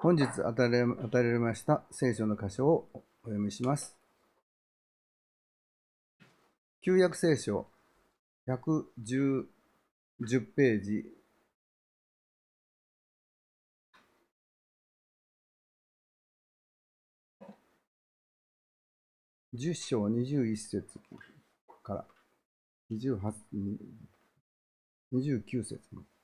本日与えられ与えられました聖書の箇所をお読みします。旧約聖書110 10ページ10章21節から28 29節まで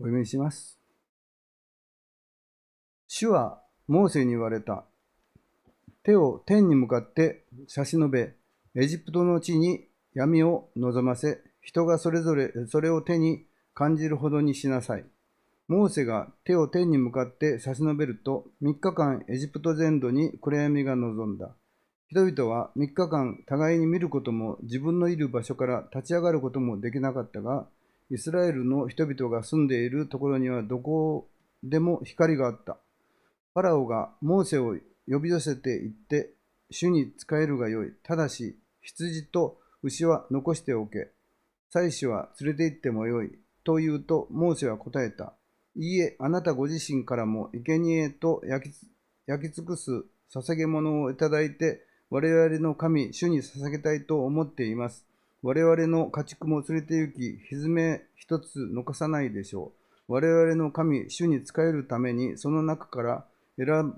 お読みします。主はモーセに言われた。手を天に向かって差し伸べ、エジプトの地に闇を望ませ、人がそれぞれそれを手に感じるほどにしなさい。モーセが手を天に向かって差し伸べると、3日間エジプト全土に暗闇が望んだ。人々は3日間互いに見ることも自分のいる場所から立ち上がることもできなかったが、イスラエルの人々が住んでいるところにはどこでも光があった。ファラオがモーセを呼び寄せて行って、主に仕えるがよい。ただし、羊と牛は残しておけ。妻子は連れて行ってもよい。と言うと、モーセは答えた。いいえ、あなたご自身からも生贄と焼き尽くす捧げ物をいただいて、我々の神、主に捧げたいと思っています。我々の家畜も連れて行き、ひずめ一つ残さないでしょう。我々の神、主に仕えるために、その中から選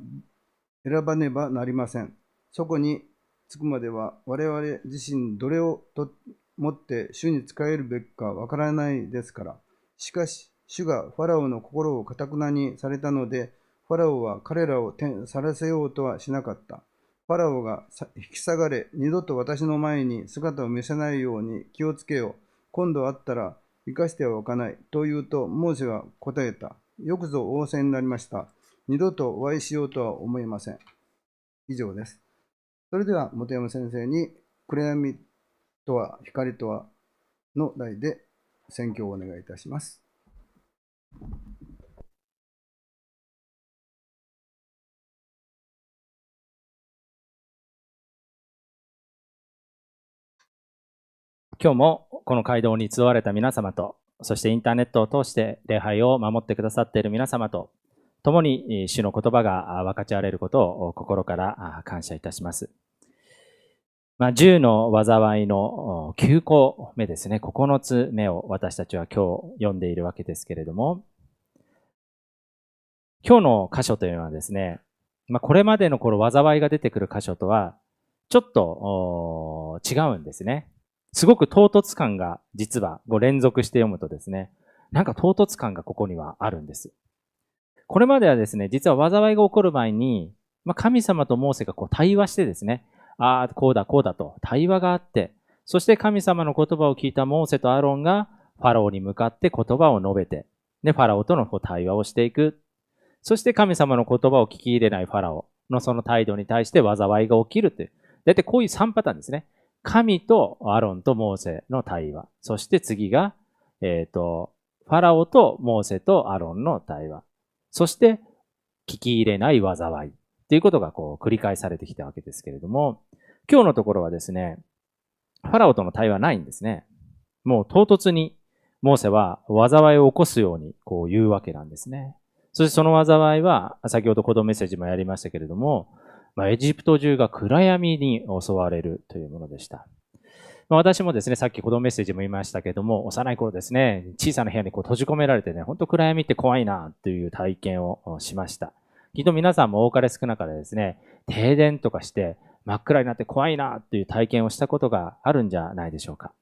選ばねばなりません。そこに着くまでは、我々自身どれをともって主に仕えるべきかわからないですから。しかし、主がファラオの心をかたくなにされたので、ファラオは彼らを去らせようとはしなかった。ファラオが引き下がれ、二度と私の前に姿を見せないように気をつけよう。今度会ったら生かしてはおかない。と言うと、モーセは答えた。よくぞ仰せになりました。二度とお会いしようとは思いません。以上です。それでは、本山先生に、暗闇とは光とはの題で宣教をお願いいたします。今日もこの街道に集われた皆様と、そしてインターネットを通して礼拝を守ってくださっている皆様と、共に主の言葉が分かち合われることを心から感謝いたします。まあ、10の災いの9個目ですね、9つ目を私たちは今日読んでいるわけですけれども、今日の箇所というのはですね、まあ、これまでのこの災いが出てくる箇所とは、ちょっと違うんですね。すごく唐突感が実はこう連続して読むとですね、なんか唐突感がここにはあるんです。これまではですね、実は災いが起こる前に、まあ、神様とモーセがこう対話してですね、ああ、こうだ、こうだと対話があって、そして神様の言葉を聞いたモーセとアロンがファラオに向かって言葉を述べて、で、ファラオとのこう対話をしていく。そして神様の言葉を聞き入れないファラオのその態度に対して災いが起きるという。だいたいこういう3パターンですね。神とアロンとモーセの対話。そして次が、えっ、ー、と、ファラオとモーセとアロンの対話。そして、聞き入れない災い。ということがこう繰り返されてきたわけですけれども、今日のところはですね、ファラオとの対話ないんですね。もう唐突にモーセは災いを起こすようにこう言うわけなんですね。そしてその災いは、先ほど子供メッセージもやりましたけれども、まあ、エジプト中が暗闇に襲われるというものでした。まあ、私もですね、さっき子供メッセージも言いましたけども、幼い頃ですね、小さな部屋にこう閉じ込められてね、本当暗闇って怖いなという体験をしました。きっと皆さんも多かれ少なかれですね、停電とかして真っ暗になって怖いなという体験をしたことがあるんじゃないでしょうか。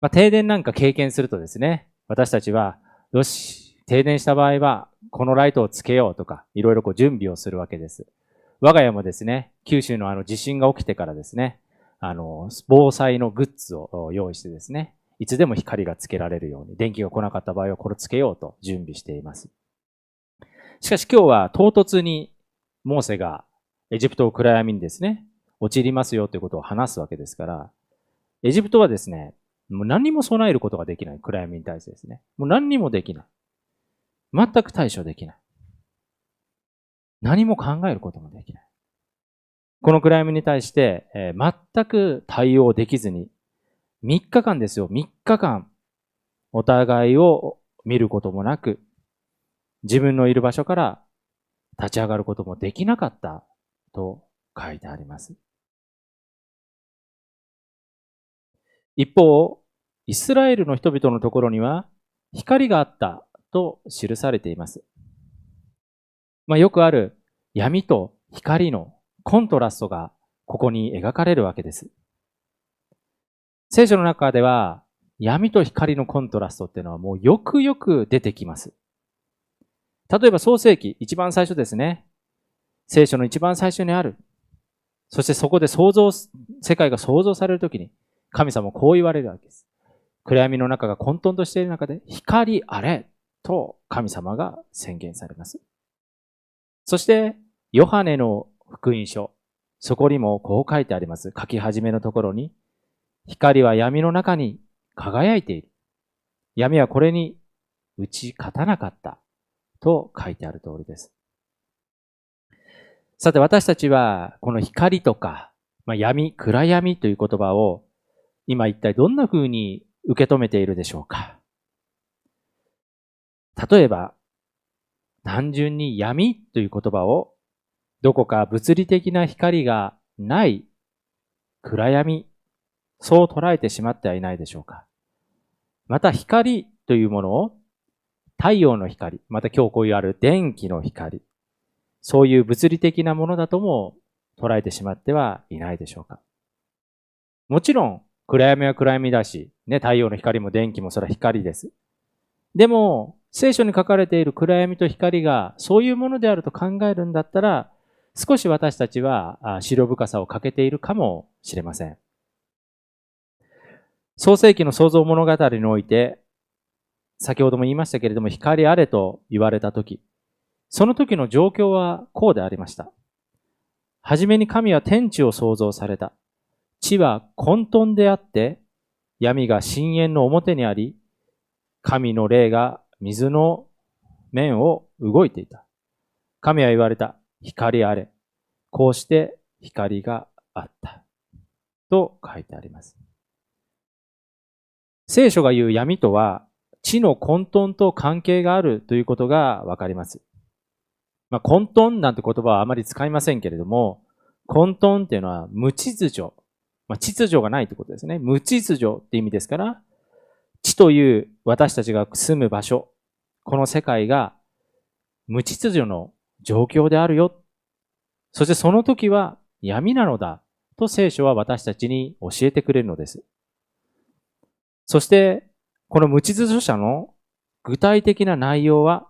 まあ、停電なんか経験するとですね、私たちは、よし、停電した場合は、このライトをつけようとか、いろいろこう準備をするわけです。我が家もですね、九州のあの地震が起きてからですね、あの、防災のグッズを用意してですね、いつでも光がつけられるように、電気が来なかった場合はこれつけようと準備しています。しかし今日は唐突にモーセがエジプトを暗闇にですね、陥りますよということを話すわけですから、エジプトはですね、もう何にも備えることができない暗闇に対してですね、もう何にもできない。全く対処できない。何も考えることもできない。この暗闇に対して、えー、全く対応できずに、3日間ですよ、3日間、お互いを見ることもなく、自分のいる場所から立ち上がることもできなかったと書いてあります。一方、イスラエルの人々のところには光があったと記されています。まあ、よくある闇と光のコントラストがここに描かれるわけです。聖書の中では闇と光のコントラストっていうのはもうよくよく出てきます。例えば創世記、一番最初ですね。聖書の一番最初にある。そしてそこで創造、世界が創造されるときに、神様こう言われるわけです。暗闇の中が混沌としている中で、光あれと神様が宣言されます。そして、ヨハネの福音書、そこにもこう書いてあります。書き始めのところに、光は闇の中に輝いている。闇はこれに打ち勝たなかった。と書いてある通りです。さて私たちはこの光とか、まあ、闇、暗闇という言葉を今一体どんな風に受け止めているでしょうか例えば、単純に闇という言葉をどこか物理的な光がない暗闇、そう捉えてしまってはいないでしょうかまた光というものを太陽の光、また今日こういうある電気の光、そういう物理的なものだとも捉えてしまってはいないでしょうか。もちろん、暗闇は暗闇だし、ね、太陽の光も電気もそれは光です。でも、聖書に書かれている暗闇と光がそういうものであると考えるんだったら、少し私たちは白深さを欠けているかもしれません。創世記の創造物語において、先ほども言いましたけれども、光あれと言われたとき、その時の状況はこうでありました。はじめに神は天地を創造された。地は混沌であって、闇が深淵の表にあり、神の霊が水の面を動いていた。神は言われた。光あれ。こうして光があった。と書いてあります。聖書が言う闇とは、地の混沌と関係があるということがわかります。まあ、混沌なんて言葉はあまり使いませんけれども、混沌っていうのは無秩序。まあ、秩序がないということですね。無秩序って意味ですから、地という私たちが住む場所、この世界が無秩序の状況であるよ。そしてその時は闇なのだと聖書は私たちに教えてくれるのです。そしてこの無秩序者の具体的な内容は、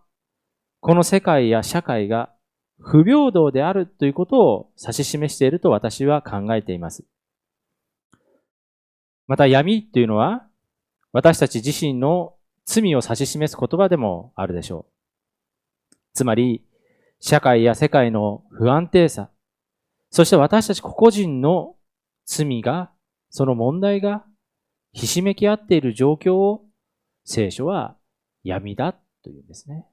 この世界や社会が不平等であるということを指し示していると私は考えています。また闇というのは、私たち自身の罪を指し示す言葉でもあるでしょう。つまり、社会や世界の不安定さ、そして私たち個々人の罪が、その問題がひしめき合っている状況を聖書は闇だというんですね。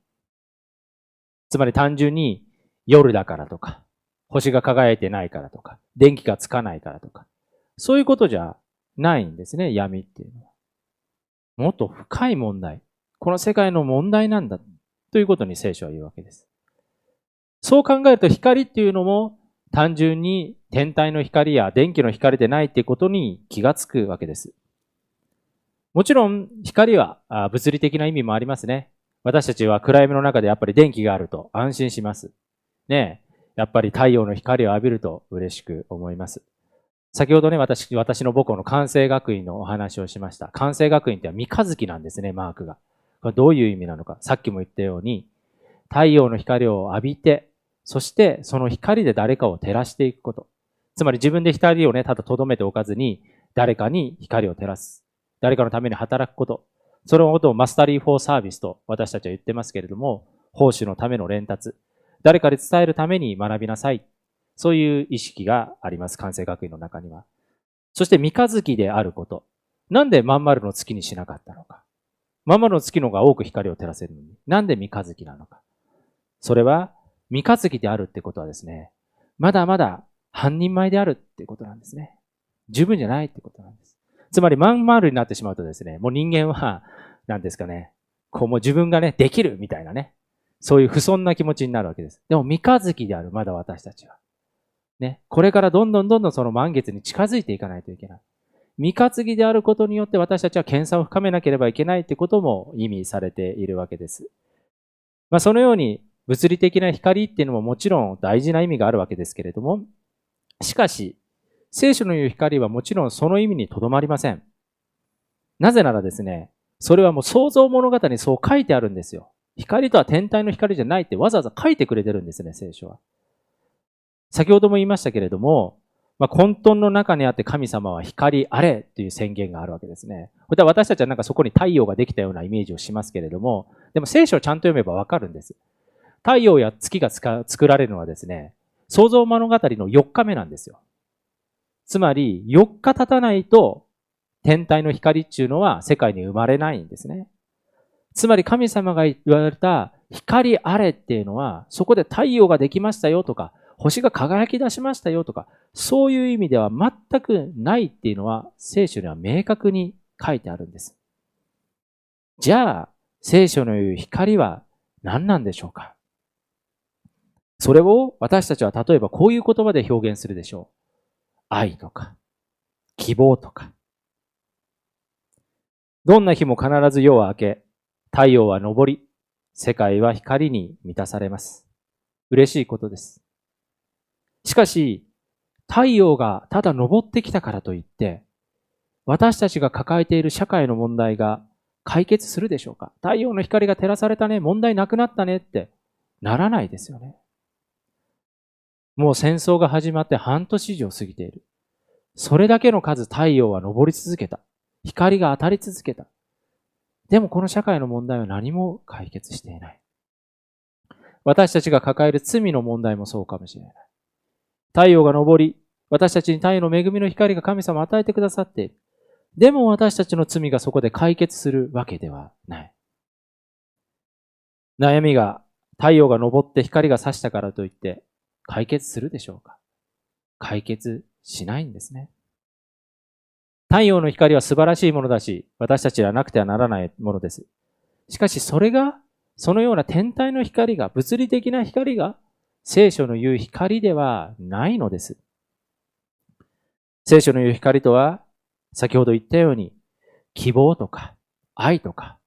つまり単純に夜だからとか、星が輝いてないからとか、電気がつかないからとか、そういうことじゃないんですね、闇っていうのは。もっと深い問題。この世界の問題なんだということに聖書は言うわけです。そう考えると光っていうのも単純に天体の光や電気の光でないっていうことに気がつくわけです。もちろん光は物理的な意味もありますね。私たちは暗闇の中でやっぱり電気があると安心します。ねえやっぱり太陽の光を浴びると嬉しく思います。先ほどね、私、私の母校の関西学院のお話をしました。関西学院っては三日月なんですね、マークが。これどういう意味なのか。さっきも言ったように、太陽の光を浴びて、そしてその光で誰かを照らしていくこと。つまり自分で光をね、ただ留めておかずに、誰かに光を照らす。誰かのために働くこと。そのことを Mastery for Service と私たちは言ってますけれども、奉仕のための連達。誰かに伝えるために学びなさい。そういう意識があります。関西学院の中には。そして三日月であること。なんでまん丸の月にしなかったのか。まん丸の月の方が多く光を照らせるのに。なんで三日月なのか。それは、三日月であるってことはですね、まだまだ半人前であるってことなんですね。十分じゃないってことなんです。つまり、まん丸になってしまうとですね、もう人間は、何ですかね、こうもう自分がね、できるみたいなね、そういう不遜な気持ちになるわけです。でも、三日月である、まだ私たちは。ね、これからどんどんどんどんその満月に近づいていかないといけない。三日月であることによって私たちは検査を深めなければいけないということも意味されているわけです。まあ、そのように物理的な光っていうのももちろん大事な意味があるわけですけれども、しかし、聖書の言う光はもちろんその意味にとどまりません。なぜならですね、それはもう創造物語にそう書いてあるんですよ。光とは天体の光じゃないってわざわざ書いてくれてるんですね、聖書は。先ほども言いましたけれども、まあ、混沌の中にあって神様は光あれという宣言があるわけですね。私たちはなんかそこに太陽ができたようなイメージをしますけれども、でも聖書をちゃんと読めばわかるんです。太陽や月が作られるのはですね、創造物語の4日目なんですよ。つまり、4日経たないと、天体の光っていうのは世界に生まれないんですね。つまり神様が言われた光あれっていうのは、そこで太陽ができましたよとか、星が輝き出しましたよとか、そういう意味では全くないっていうのは聖書には明確に書いてあるんです。じゃあ、聖書の言う光は何なんでしょうか？それを私たちは例えばこういう言葉で表現するでしょう。愛とか、希望とか。どんな日も必ず夜は明け、太陽は昇り、世界は光に満たされます。嬉しいことです。しかし、太陽がただ昇ってきたからといって、私たちが抱えている社会の問題が解決するでしょうか？太陽の光が照らされたね、問題なくなったねってならないですよね。もう戦争が始まって半年以上過ぎている。それだけの数太陽は昇り続けた。光が当たり続けた。でもこの社会の問題は何も解決していない。私たちが抱える罪の問題もそうかもしれない。太陽が昇り、私たちに太陽の恵みの光が神様を与えてくださっている。でも私たちの罪がそこで解決するわけではない。悩みが太陽が昇って光が差したからといって解決するでしょうか？解決しないんですね。太陽の光は素晴らしいものだし、私たちはなくてはならないものです。しかしそれが、そのような天体の光が、物理的な光が、聖書の言う光ではないのです。聖書の言う光とは、先ほど言ったように、希望とか、愛とか、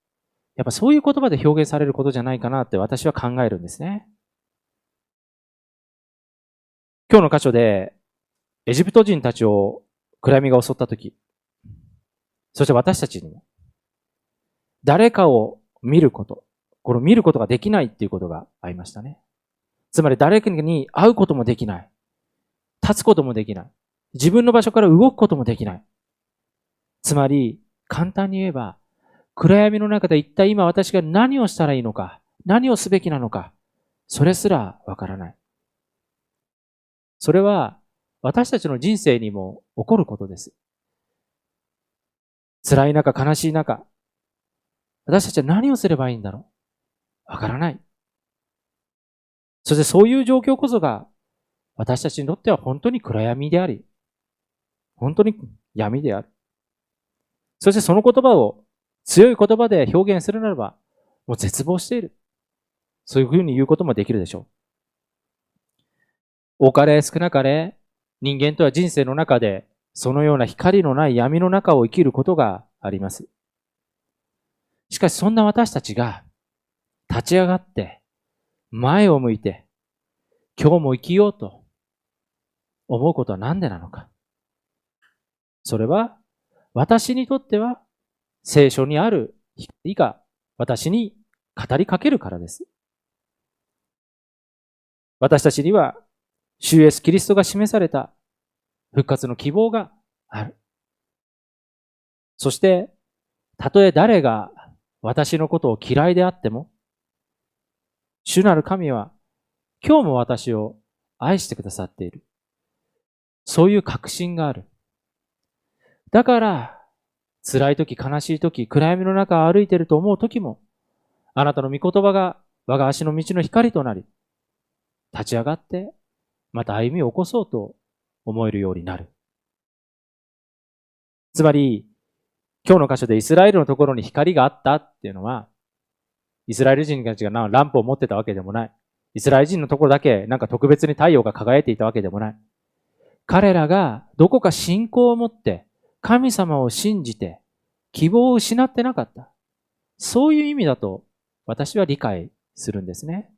やっぱそういう言葉で表現されることじゃないかなって私は考えるんですね。今日の箇所で、エジプト人たちを暗闇が襲ったとき、そして私たちにも、誰かを見ること、この見ることができないっていうことがありましたね。つまり誰かに会うこともできない。立つこともできない。自分の場所から動くこともできない。つまり、簡単に言えば、暗闇の中で一体今私が何をしたらいいのか、何をすべきなのか、それすらわからない。それは私たちの人生にも起こることです。辛い中、悲しい中、私たちは何をすればいいんだろうわからない。そしてそういう状況こそが私たちにとっては本当に暗闇であり、本当に闇である。そしてその言葉を強い言葉で表現するならば、もう絶望している。そういうふうに言うこともできるでしょう。多かれ少なかれ、人間とは人生の中で、そのような光のない闇の中を生きることがあります。しかしそんな私たちが、立ち上がって、前を向いて、今日も生きようと思うことは何でなのか。それは、私にとっては、聖書にある光が私に語りかけるからです。私たちには主イエス・キリストが示された復活の希望がある。そして、たとえ誰が私のことを嫌いであっても、主なる神は今日も私を愛してくださっている。そういう確信がある。だから、辛い時、悲しい時、暗闇の中を歩いていると思う時も、あなたの御言葉が我が足の道の光となり、立ち上がってまた歩みを起こそうと思えるようになる。つまり、今日の箇所でイスラエルのところに光があったっていうのは、イスラエル人たちがランプを持ってたわけでもない。イスラエル人のところだけなんか特別に太陽が輝いていたわけでもない。彼らがどこか信仰を持って神様を信じて希望を失ってなかった。そういう意味だと私は理解するんですね。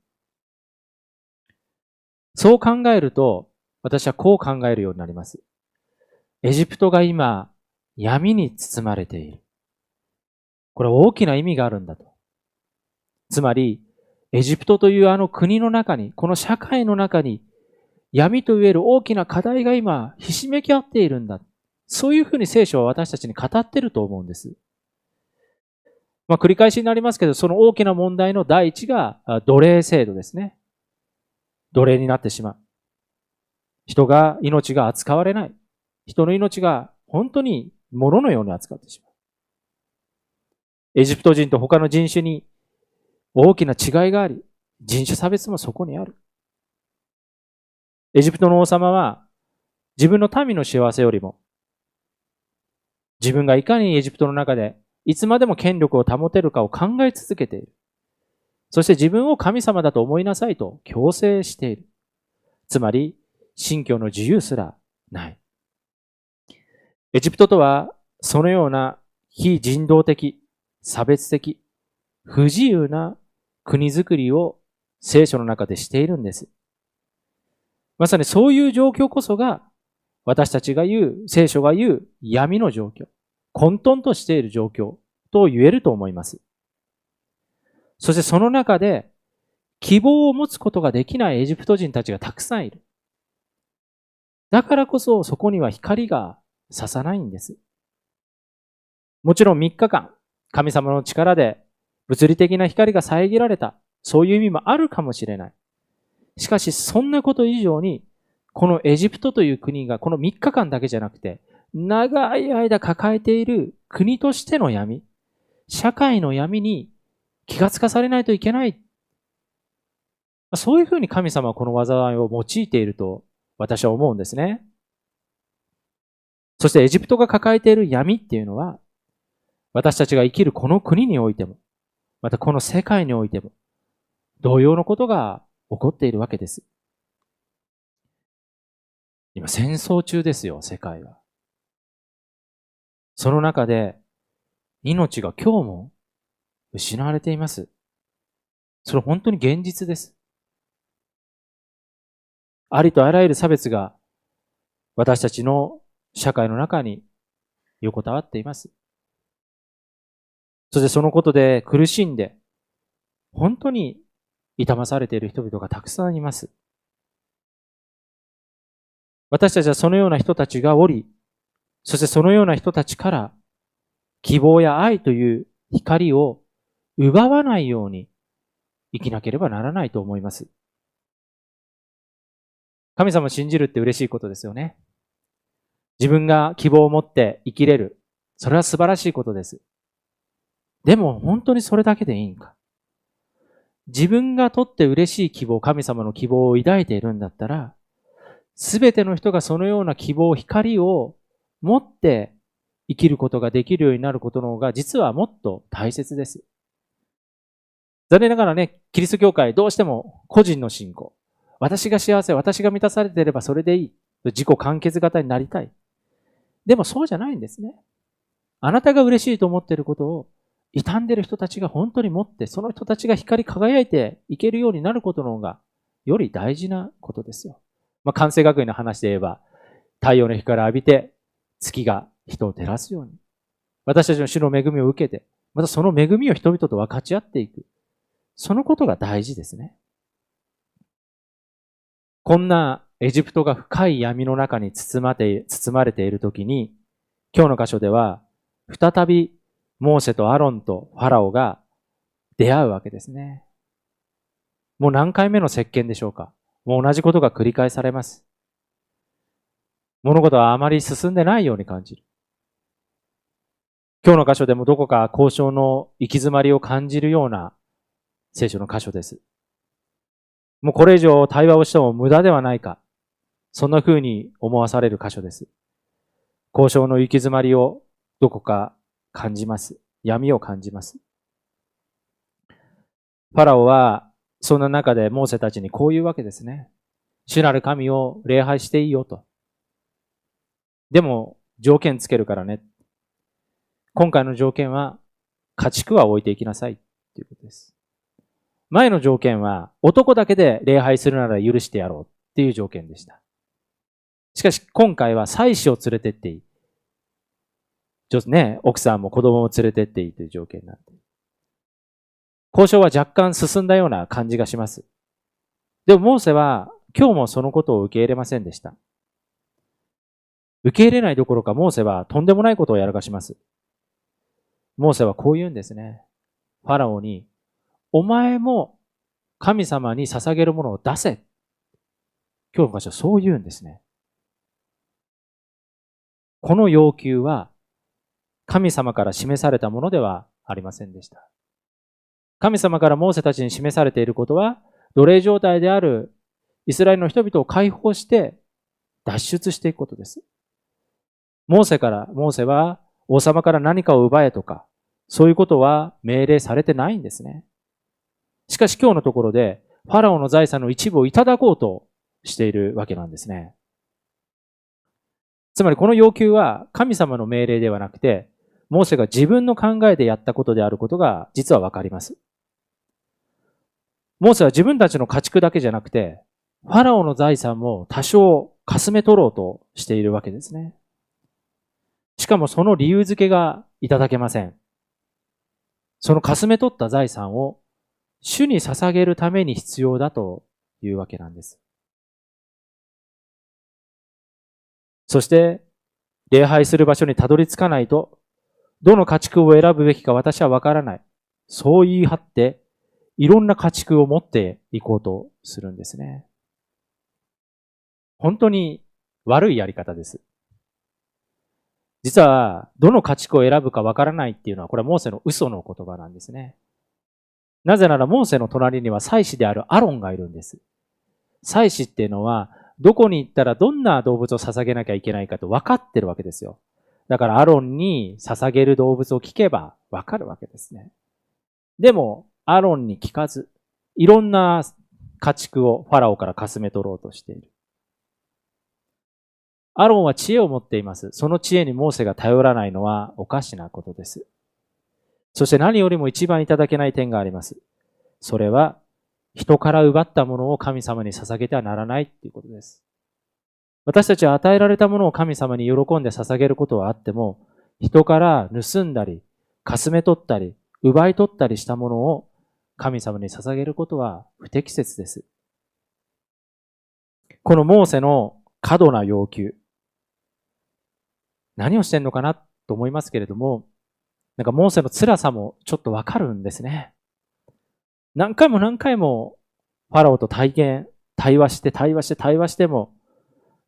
そう考えると私はこう考えるようになります。エジプトが今闇に包まれている。これは大きな意味があるんだと。つまり、エジプトというあの国の中に、この社会の中に、闇と言える大きな課題が今、ひしめき合っているんだ。そういうふうに聖書は私たちに語ってると思うんです。まあ、繰り返しになりますけど、その大きな問題の第一が奴隷制度ですね。奴隷になってしまう。人が、命が扱われない。人の命が本当に物のように扱ってしまう。エジプト人と他の人種に大きな違いがあり、人種差別もそこにある。エジプトの王様は自分の民の幸せよりも、自分がいかにエジプトの中でいつまでも権力を保てるかを考え続けている。そして自分を神様だと思いなさいと強制している。つまり、信教の自由すらない。エジプトとは、そのような非人道的、差別的、不自由な国づくりを聖書の中でしているんです。まさにそういう状況こそが、私たちが言う、聖書が言う闇の状況、混沌としている状況と言えると思います。そしてその中で、希望を持つことができないエジプト人たちがたくさんいる。だからこそそこには光が刺さないんです。もちろん3日間、神様の力で物理的な光が遮られた、そういう意味もあるかもしれない。しかし、そんなこと以上に、このエジプトという国がこの3日間だけじゃなくて、長い間抱えている国としての闇、社会の闇に気がつかされないといけない。そういうふうに神様はこの災いを用いていると私は思うんですね。そしてエジプトが抱えている闇っていうのは、私たちが生きるこの国においても、またこの世界においても、同様のことが起こっているわけです。今戦争中ですよ、世界は。その中で、命が今日も失われています。それ本当に現実です。ありとあらゆる差別が私たちの社会の中に横たわっています。そしてそのことで苦しんで、本当に痛まされている人々がたくさんいます。私たちはそのような人たちがおり、そしてそのような人たちから希望や愛という光を奪わないように生きなければならないと思います。神様を信じるって嬉しいことですよね。自分が希望を持って生きれる。それは素晴らしいことです。でも本当にそれだけでいいんか自分がとって嬉しい希望、神様の希望を抱いているんだったら、すべての人がそのような希望、光を持って生きることができるようになることの方が実はもっと大切です。残念ながらね、キリスト教会どうしても個人の信仰。私が幸せ、私が満たされていればそれでいい。自己完結型になりたい。でもそうじゃないんですね。あなたが嬉しいと思っていることを傷んでる人たちが本当に持って、その人たちが光り輝いていけるようになることの方がより大事なことですよ。まあ、関西学院の話で言えば、太陽の光を浴びて月が人を照らすように。私たちの主の恵みを受けて、またその恵みを人々と分かち合っていく。そのことが大事ですね。こんなエジプトが深い闇の中に包まれているときに、今日の箇所では、再びモーセとアロンとファラオが出会うわけですね。もう何回目の石鹸でしょうか？もう同じことが繰り返されます。物事はあまり進んでないように感じる。今日の箇所でもどこか交渉の行き詰まりを感じるような聖書の箇所です。もうこれ以上対話をしても無駄ではないか。そんな風に思わされる箇所です。交渉の行き詰まりをどこか感じます。闇を感じます。ファラオは、そんな中でモーセたちにこういうわけですね。主なる神を礼拝していいよと。でも、条件つけるからね。今回の条件は、家畜は置いていきなさい。ということです。前の条件は、男だけで礼拝するなら許してやろうっていう条件でした。しかし、今回は妻子を連れてっていい。ね、奥さんも子供も連れてっていいという条件になって。交渉は若干進んだような感じがします。でも、モーセは今日もそのことを受け入れませんでした。受け入れないどころか、モーセはとんでもないことをやらかします。モーセはこう言うんですね。ファラオに、お前も神様に捧げるものを出せ。今日の箇所そう言うんですね。この要求は神様から示されたものではありませんでした。神様からモーセたちに示されていることは、奴隷状態であるイスラエルの人々を解放して脱出していくことです。モーセから、モーセは王様から何かを奪えとか、そういうことは命令されてないんですね。しかし今日のところで、ファラオの財産の一部をいただこうとしているわけなんですね。つまりこの要求は神様の命令ではなくて、モーセが自分の考えでやったことであることが実はわかります。モーセは自分たちの家畜だけじゃなくて、ファラオの財産も多少かすめ取ろうとしているわけですね。しかもその理由付けがいただけません。そのかすめ取った財産を主に捧げるために必要だというわけなんです。そして、礼拝する場所にたどり着かないと、どの家畜を選ぶべきか私はわからない。そう言い張って、いろんな家畜を持っていこうとするんですね。本当に悪いやり方です。実は、どの家畜を選ぶかわからないっていうのは、これはモーセの嘘の言葉なんですね。なぜなら、モーセの隣には祭司であるアロンがいるんです。祭司っていうのは、どこに行ったらどんな動物を捧げなきゃいけないかと分かってるわけですよ。だからアロンに捧げる動物を聞けば分かるわけですね。でも、アロンに聞かず、いろんな家畜をファラオからかすめ取ろうとしている。アロンは知恵を持っています。その知恵にモーセが頼らないのはおかしなことです。そして何よりも一番いただけない点があります。それは、人から奪ったものを神様に捧げてはならないっていうことです。私たちは与えられたものを神様に喜んで捧げることはあっても、人から盗んだり、かすめ取ったり、奪い取ったりしたものを神様に捧げることは不適切です。このモーセの過度な要求。何をしてんのかなと思いますけれども、なんかモーセの辛さもちょっとわかるんですね。何回も何回もファラオと体験、対話して対話して対話しても、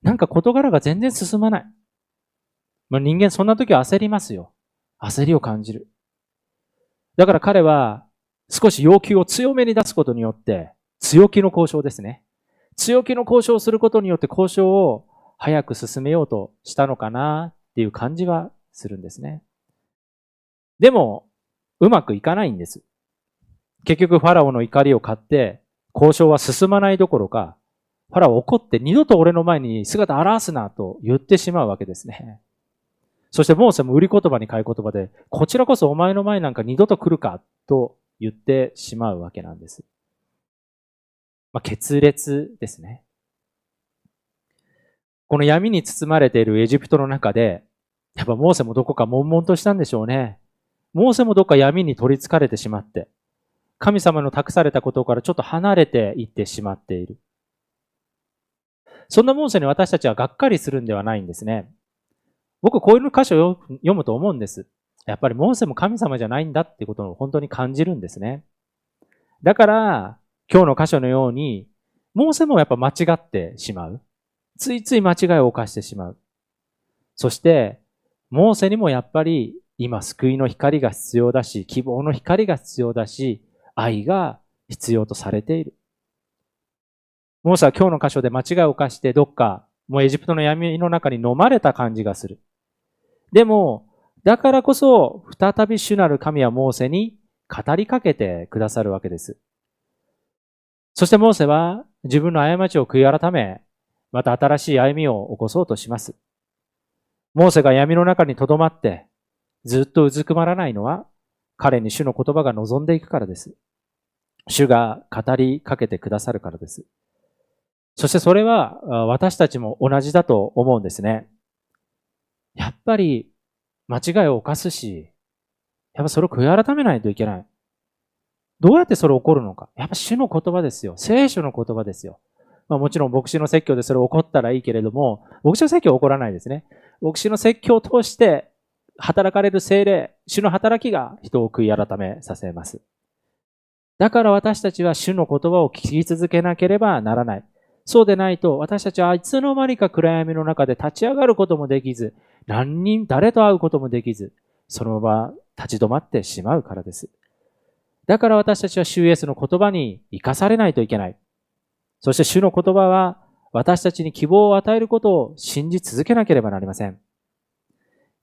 なんか事柄が全然進まない。まあ、人間そんな時は焦りますよ。焦りを感じる。だから彼は少し要求を強めに出すことによって、強気の交渉ですね。強気の交渉をすることによって交渉を早く進めようとしたのかなっていう感じがするんですね。でも、うまくいかないんです。結局ファラオの怒りを買って、交渉は進まないどころか、ファラオ怒って二度と俺の前に姿を現すなと言ってしまうわけですね。そしてモーセも売り言葉に買い言葉で、こちらこそお前の前なんか二度と来るか？と言ってしまうわけなんです。まあ、決裂ですね。この闇に包まれているエジプトの中で、やっぱモーセもどこか悶々としたんでしょうね。モーセもどっか闇に取り憑かれてしまって、神様の託されたことからちょっと離れていってしまっている。そんなモーセに私たちはがっかりするんではないんですね。僕こういう箇所を読むと思うんです。やっぱりモーセも神様じゃないんだっていうことを本当に感じるんですね。だから、今日の箇所のように、モーセもやっぱ間違ってしまう。ついつい間違いを犯してしまう。そして、モーセにもやっぱり今救いの光が必要だし、希望の光が必要だし、愛が必要とされている。モーセは今日の箇所で間違いを犯してどっかもうエジプトの闇の中に飲まれた感じがする。でも、だからこそ、再び主なる神はモーセに語りかけてくださるわけです。そしてモーセは自分の過ちを悔い改め、また新しい歩みを起こそうとします。モーセが闇の中に留まって、ずっとうずくまらないのは、彼に主の言葉が望んでいくからです。主が語りかけてくださるからです。そしてそれは私たちも同じだと思うんですね。やっぱり間違いを犯すし、やっぱそれを悔い改めないといけない。どうやってそれ起こるのか。やっぱ主の言葉ですよ。聖書の言葉ですよ。まあもちろん牧師の説教でそれ起こったらいいけれども、牧師の説教は起こらないですね。牧師の説教を通して働かれる精霊、主の働きが人を悔い改めさせます。だから私たちは主の言葉を聞き続けなければならない。そうでないと、私たちはいつの間にか暗闇の中で立ち上がることもできず、何人、誰と会うこともできず、そのまま立ち止まってしまうからです。だから私たちは主イエスの言葉に生かされないといけない。そして主の言葉は私たちに希望を与えることを信じ続けなければなりません。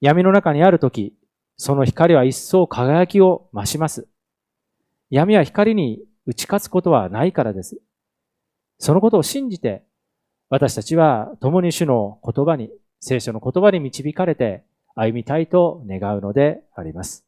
闇の中にあるとき、その光は一層輝きを増します。闇は光に打ち勝つことはないからです。そのことを信じて、私たちは共に主の言葉に、聖書の言葉に導かれて歩みたいと願うのであります。